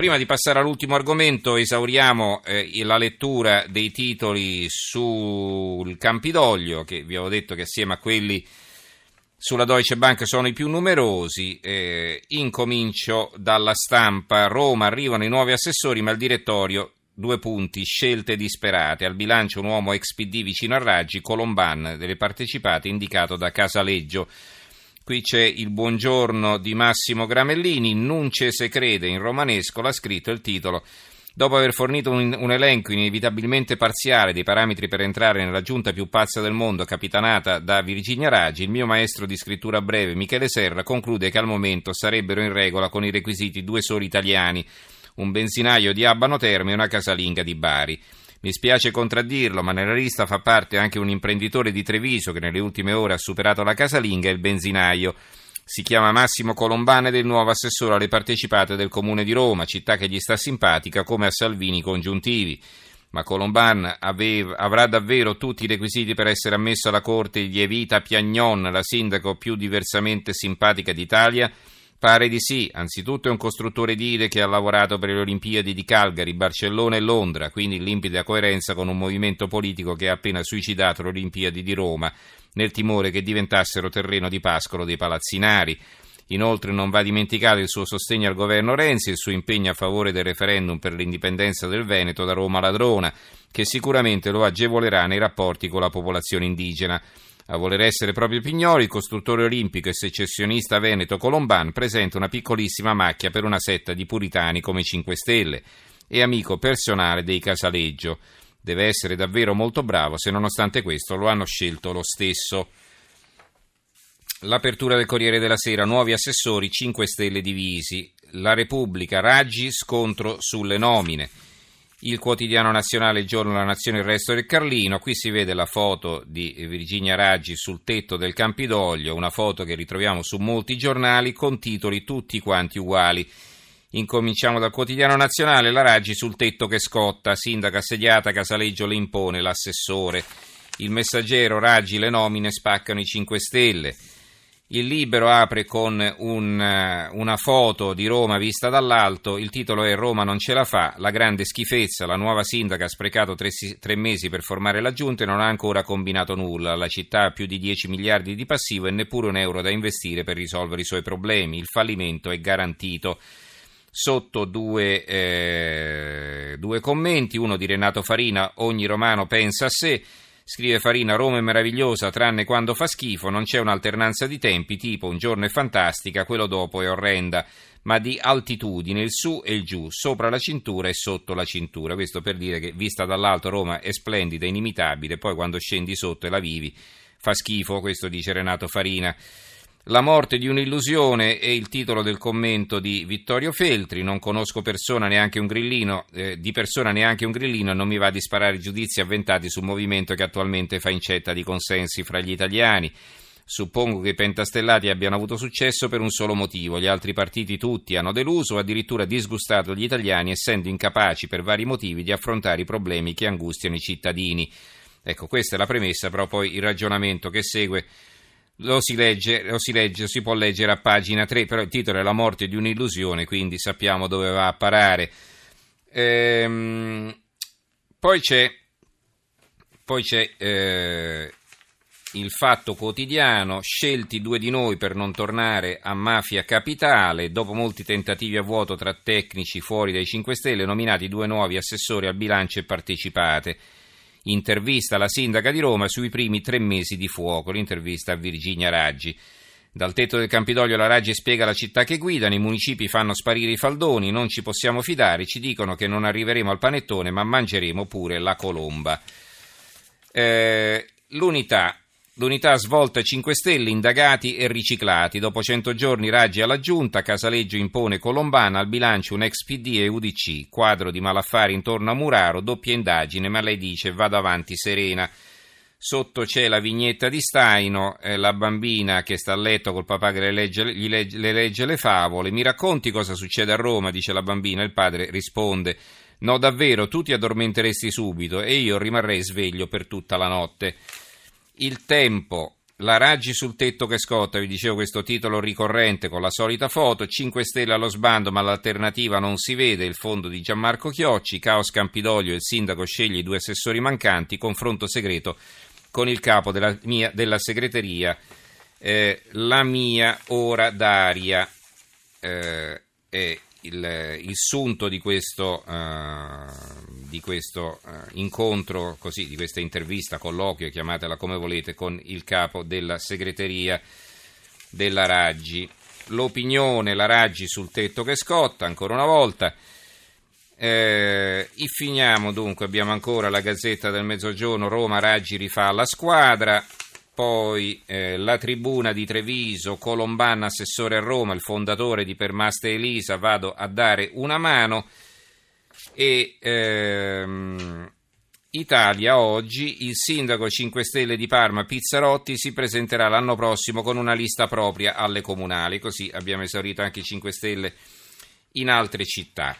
Prima di passare all'ultimo argomento, esauriamo eh, la lettura dei titoli sul Campidoglio, che vi avevo detto che assieme a quelli sulla Deutsche Bank sono i più numerosi. Eh, incomincio dalla stampa. Roma arrivano i nuovi assessori, ma il direttorio due punti, scelte disperate. Al bilancio un uomo ex PD vicino a Raggi, Colomban delle partecipate indicato da Casaleggio. Qui c'è il buongiorno di Massimo Gramellini, Nunce se crede in romanesco, l'ha scritto il titolo. Dopo aver fornito un, un, elenco inevitabilmente parziale dei parametri per entrare nella giunta più pazza del mondo, capitanata da Virginia Raggi, il mio maestro di scrittura breve, Michele Serra, conclude che al momento sarebbero in regola con i requisiti due soli italiani, un benzinaio di Abano Terme e una casalinga di Bari. Mi spiace contraddirlo, ma nella lista fa parte anche un imprenditore di Treviso che nelle ultime ore ha superato la casalinga e il benzinaio. Si chiama Massimo Colombane ed è il nuovo assessore alle partecipate del Comune di Roma, città che gli sta simpatica come a Salvini congiuntivi. Ma Colomban aveva, avrà davvero tutti i requisiti per essere ammesso alla Corte di Evita Piagnon, la sindaco più diversamente simpatica d'Italia? Pare di sì, anzitutto è un costruttore di idee che ha lavorato per le Olimpiadi di Calgary, Barcellona e Londra, quindi in limpida coerenza con un movimento politico che ha appena suicidato le Olimpiadi di Roma, nel timore che diventassero terreno di pascolo dei palazzinari. Inoltre non va dimenticato il suo sostegno al governo Renzi e il suo impegno a favore del referendum per l'indipendenza del Veneto da Roma ladrona, che sicuramente lo agevolerà nei rapporti con la popolazione indigena. A voler essere proprio Pignoli, il costruttore olimpico e secessionista veneto Colomban presenta una piccolissima macchia per una setta di puritani come 5 Stelle e amico personale dei Casaleggio. Deve essere davvero molto bravo se nonostante questo lo hanno scelto lo stesso. L'apertura del Corriere della Sera, nuovi assessori 5 Stelle divisi. La Repubblica, Raggi, scontro sulle nomine il quotidiano nazionale, il giorno della nazione, il resto del Carlino. Qui si vede la foto di Virginia Raggi sul tetto del Campidoglio, una foto che ritroviamo su molti giornali con titoli tutti quanti uguali. Incominciamo dal quotidiano nazionale, la Raggi sul tetto che scotta, sindaca assediata, Casaleggio le impone l'assessore. Il messaggero Raggi le nomine spaccano i 5 Stelle. Il libro apre con un, eh, una foto di Roma vista dall'alto, il titolo è Roma non ce la fa, la grande schifezza, la nuova sindaca ha sprecato tre, tre, mesi per formare la giunta e non ha ancora combinato nulla, la città ha più di 10 miliardi di passivo e neppure un euro da investire per risolvere i suoi problemi, il fallimento è garantito. Sotto due, eh, due commenti, uno di Renato Farina, ogni romano pensa a sé, Scrive Farina, Roma è meravigliosa tranne quando fa schifo, non c'è un'alternanza di tempi, tipo un giorno è fantastica, quello dopo è orrenda, ma di altitudine, il su e il giù, sopra la cintura e sotto la cintura. Questo per dire che vista dall'alto Roma è splendida, inimitabile, poi quando scendi sotto e la vivi fa schifo, questo dice Renato Farina. La morte di un'illusione è il titolo del commento di Vittorio Feltri. Non conosco persona neanche un grillino, eh, di persona neanche un grillino e non mi va di sparare giudizi avventati sul movimento che attualmente fa incetta di consensi fra gli italiani. Suppongo che i pentastellati abbiano avuto successo per un solo motivo. Gli altri partiti tutti hanno deluso o addirittura disgustato gli italiani, essendo incapaci per vari motivi di affrontare i problemi che angustiano i cittadini. Ecco, questa è la premessa, però poi il ragionamento che segue lo si, legge, lo si legge, si può leggere a pagina 3, però il titolo è La morte di un'illusione, quindi sappiamo dove va a parare. Ehm, poi c'è, poi c'è eh, il fatto quotidiano, scelti due di noi per non tornare a mafia capitale, dopo molti tentativi a vuoto tra tecnici fuori dai 5 Stelle, nominati due nuovi assessori al bilancio e partecipate. Intervista alla sindaca di Roma sui primi tre mesi di fuoco, l'intervista a Virginia Raggi. Dal tetto del Campidoglio la Raggi spiega la città che guidano, i municipi fanno sparire i faldoni, non ci possiamo fidare, ci dicono che non arriveremo al panettone ma mangeremo pure la colomba. Eh, l'unità L'unità svolta 5 Stelle, indagati e riciclati. Dopo 100 giorni raggi alla giunta, Casaleggio impone Colombana, al bilancio un ex PD e UDC. Quadro di malaffari intorno a Muraro, doppia indagine, ma lei dice vado avanti serena. Sotto c'è la vignetta di Staino, eh, la bambina che sta a letto col papà che le legge, gli legge, le legge le favole. Mi racconti cosa succede a Roma, dice la bambina. Il padre risponde: No, davvero, tu ti addormenteresti subito e io rimarrei sveglio per tutta la notte. Il tempo La Raggi sul tetto che scotta, vi dicevo questo titolo ricorrente con la solita foto, 5 stelle allo sbando ma l'alternativa non si vede, il fondo di Gianmarco Chiocci, Caos Campidoglio, il sindaco sceglie i due assessori mancanti, confronto segreto con il capo della, mia, della segreteria, eh, la mia ora d'aria. Eh, è il, il, sunto di questo, uh, di questo uh, incontro, così, di questa intervista, colloquio, chiamatela come volete, con il capo della segreteria della Raggi. L'opinione, la Raggi sul tetto che scotta, ancora una volta. Eh, finiamo dunque, abbiamo ancora la Gazzetta del Mezzogiorno, Roma Raggi rifà la squadra, poi eh, la tribuna di Treviso, Colombanna, assessore a Roma, il fondatore di Permaste Elisa, vado a dare una mano e ehm, Italia oggi, il sindaco 5 Stelle di Parma, Pizzarotti, si presenterà l'anno prossimo con una lista propria alle comunali, così abbiamo esaurito anche i 5 Stelle in altre città.